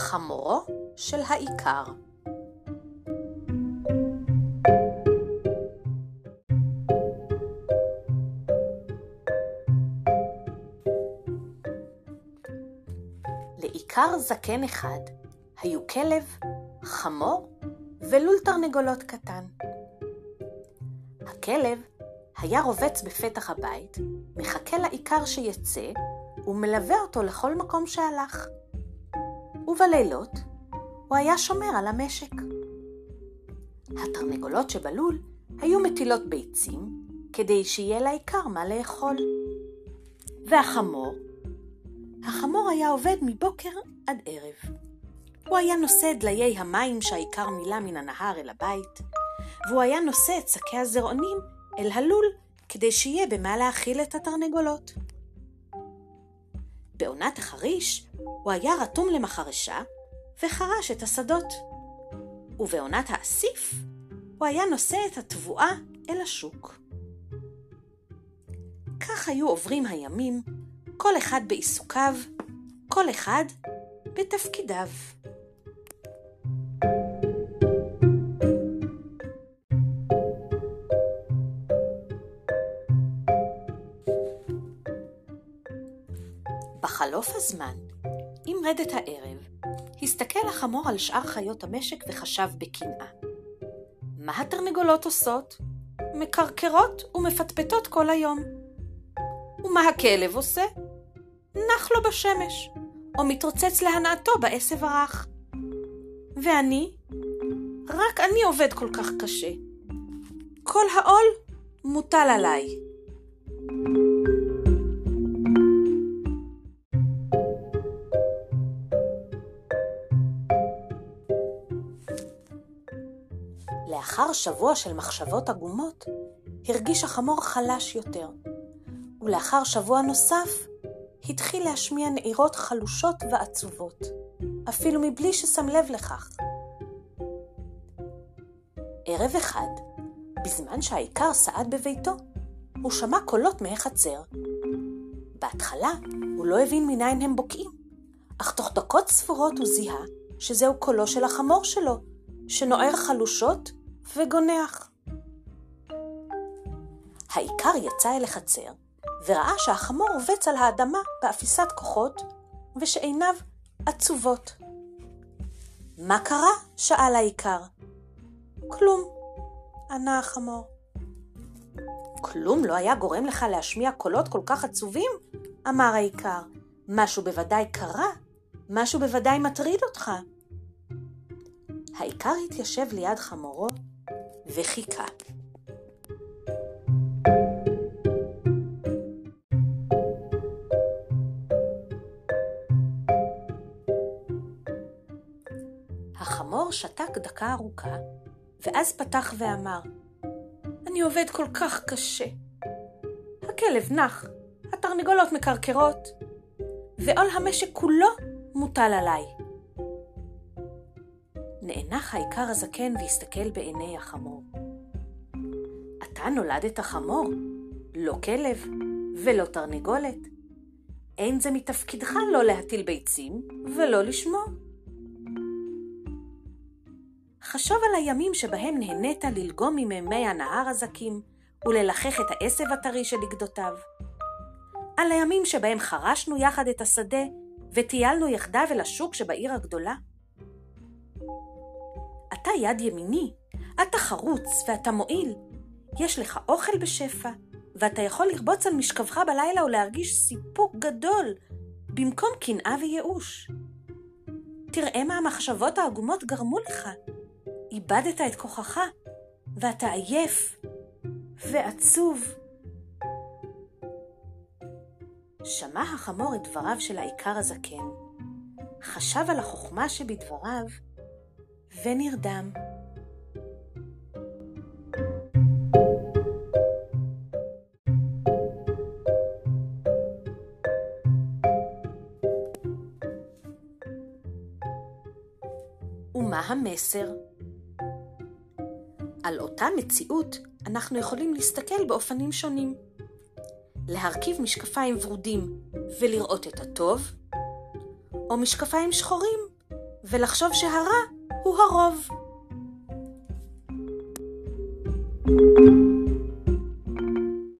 חמורו של האיכר לאיכר זקן אחד היו כלב, חמור ולול תרנגולות קטן. הכלב היה רובץ בפתח הבית, מחכה לאיכר שיצא, ומלווה אותו לכל מקום שהלך. ובלילות הוא היה שומר על המשק. התרנגולות שבלול היו מטילות ביצים כדי שיהיה לאיכר מה לאכול. והחמור? החמור היה עובד מבוקר עד ערב. הוא היה נושא דליי המים שהאיכר מילא מן הנהר אל הבית, והוא היה נושא את שקי הזרעונים אל הלול כדי שיהיה במה להאכיל את התרנגולות. בעונת החריש הוא היה רתום למחרשה וחרש את השדות. ובעונת האסיף הוא היה נושא את התבואה אל השוק. כך היו עוברים הימים, כל אחד בעיסוקיו, כל אחד בתפקידיו. בחלוף הזמן, עם רדת הערב, הסתכל החמור על שאר חיות המשק וחשב בקנאה. מה התרנגולות עושות? מקרקרות ומפטפטות כל היום. ומה הכלב עושה? נח לו בשמש, או מתרוצץ להנאתו בעשב הרך. ואני? רק אני עובד כל כך קשה. כל העול מוטל עליי. לאחר שבוע של מחשבות עגומות, הרגיש החמור חלש יותר, ולאחר שבוע נוסף, התחיל להשמיע נעירות חלושות ועצובות, אפילו מבלי ששם לב לכך. ערב אחד, בזמן שהאיכר סעד בביתו, הוא שמע קולות מהחצר. בהתחלה הוא לא הבין מניין הם בוקעים, אך תוך דקות ספורות הוא זיהה שזהו קולו של החמור שלו, שנוער חלושות וגונח. האיכר יצא אל החצר, וראה שהחמור רובץ על האדמה באפיסת כוחות, ושעיניו עצובות. מה קרה? שאל האיכר. כלום, ענה החמור. כלום לא היה גורם לך להשמיע קולות כל כך עצובים? אמר האיכר. משהו בוודאי קרה, משהו בוודאי מטריד אותך. האיכר התיישב ליד חמורו וחיכה. החמור שתק דקה ארוכה, ואז פתח ואמר, אני עובד כל כך קשה. הכלב נח, התרנגולות מקרקרות, ועול המשק כולו מוטל עליי. נאנח האיכר הזקן והסתכל בעיני החמור. אתה נולדת חמור, לא כלב ולא תרנגולת. אין זה מתפקידך לא להטיל ביצים ולא לשמור. חשוב על הימים שבהם נהנית ללגום ממימי הנהר הזקים וללחך את העשב הטרי של לגדותיו. על הימים שבהם חרשנו יחד את השדה וטיילנו יחדיו אל השוק שבעיר הגדולה. אתה יד ימיני, אתה חרוץ ואתה מועיל. יש לך אוכל בשפע, ואתה יכול לרבוץ על משכבך בלילה ולהרגיש סיפוק גדול, במקום קנאה וייאוש. תראה מה המחשבות העגומות גרמו לך. איבדת את כוחך, ואתה עייף ועצוב. שמע החמור את דבריו של האיכר הזקן, חשב על החוכמה שבדבריו, ונרדם. ומה המסר? על אותה מציאות אנחנו יכולים להסתכל באופנים שונים. להרכיב משקפיים ורודים ולראות את הטוב, או משקפיים שחורים ולחשוב שהרע הוא הרוב. thank you